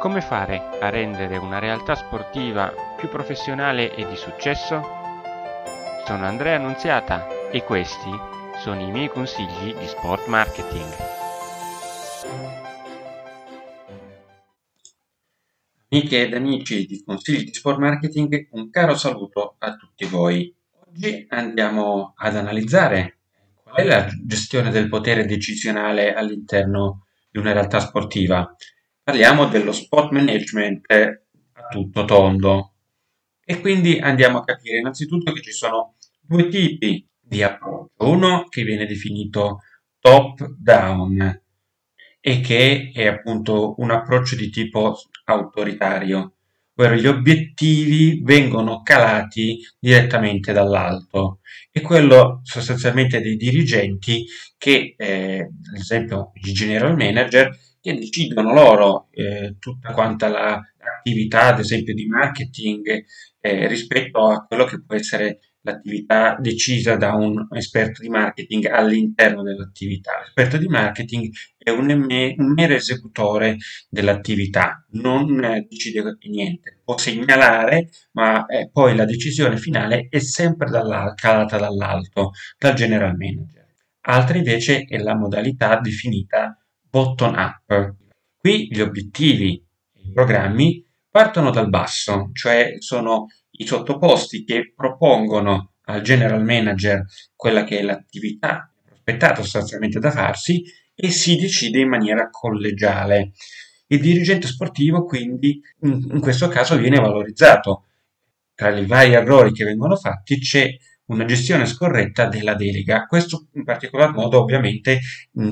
Come fare a rendere una realtà sportiva più professionale e di successo? Sono Andrea Annunziata e questi sono i miei consigli di sport marketing. Amiche ed amici di Consigli di Sport Marketing, un caro saluto a tutti voi. Oggi andiamo ad analizzare qual è la gestione del potere decisionale all'interno di una realtà sportiva parliamo dello sport management a tutto tondo. E quindi andiamo a capire innanzitutto che ci sono due tipi di approccio. Uno che viene definito top down e che è appunto un approccio di tipo autoritario, ovvero gli obiettivi vengono calati direttamente dall'alto e quello sostanzialmente dei dirigenti che, eh, ad esempio, i general manager che decidono loro eh, tutta quanta l'attività, ad esempio, di marketing eh, rispetto a quello che può essere l'attività decisa da un esperto di marketing all'interno dell'attività. L'esperto di marketing è un, un mero esecutore dell'attività, non eh, decide niente, può segnalare, ma eh, poi la decisione finale è sempre calata dall'alto, dal general manager. Altra invece è la modalità definita bottom up. Qui gli obiettivi e i programmi partono dal basso, cioè sono i sottoposti che propongono al general manager quella che è l'attività prospettata sostanzialmente da farsi e si decide in maniera collegiale. Il dirigente sportivo quindi in questo caso viene valorizzato. Tra i vari errori che vengono fatti c'è una gestione scorretta della delega. Questo in particolar modo ovviamente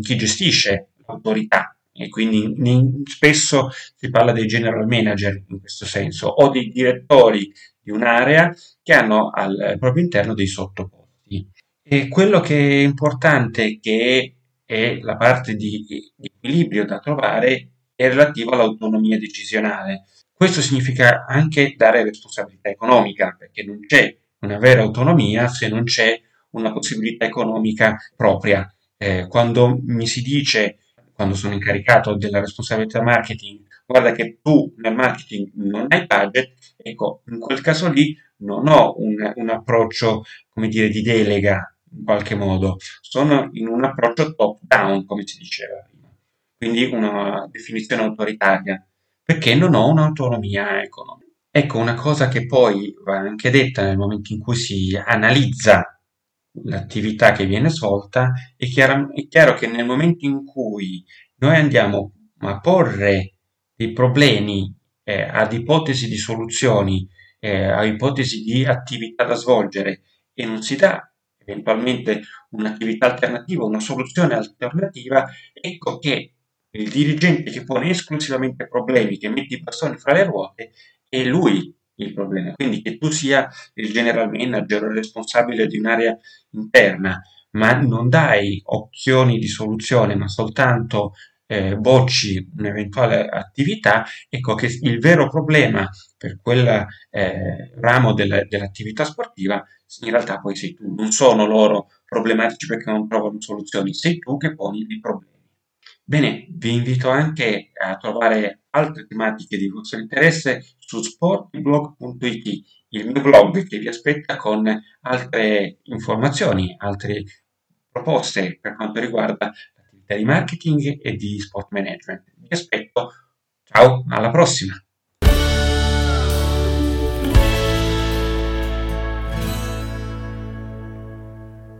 chi gestisce autorità e quindi spesso si parla dei general manager in questo senso o dei direttori di un'area che hanno al proprio interno dei sottoposti. E quello che è importante, che è la parte di, di equilibrio da trovare, è relativo all'autonomia decisionale. Questo significa anche dare responsabilità economica, perché non c'è una vera autonomia se non c'è una possibilità economica propria. Eh, quando mi si dice quando sono incaricato della responsabilità marketing, guarda che tu nel marketing non hai budget, ecco, in quel caso lì non ho un, un approccio, come dire, di delega in qualche modo, sono in un approccio top down, come si diceva prima, quindi una definizione autoritaria, perché non ho un'autonomia economica. Ecco, una cosa che poi va anche detta nel momento in cui si analizza l'attività che viene svolta, è chiaro, è chiaro che nel momento in cui noi andiamo a porre dei problemi eh, ad ipotesi di soluzioni, eh, a ipotesi di attività da svolgere e non si dà eventualmente un'attività alternativa, una soluzione alternativa, ecco che il dirigente che pone esclusivamente problemi, che mette i bastoni fra le ruote, è lui il problema. Quindi che tu sia il general manager o il responsabile di un'area interna, ma non dai opzioni di soluzione, ma soltanto eh, bocci un'eventuale attività, ecco che il vero problema per quel eh, ramo del, dell'attività sportiva in realtà poi sei tu, non sono loro problematici perché non trovano soluzioni, sei tu che poni i problemi. Bene, vi invito anche a trovare altre tematiche di vostro interesse su sportblog.it, il mio blog che vi aspetta con altre informazioni, altre proposte per quanto riguarda l'attività di marketing e di sport management. Vi aspetto, ciao, alla prossima!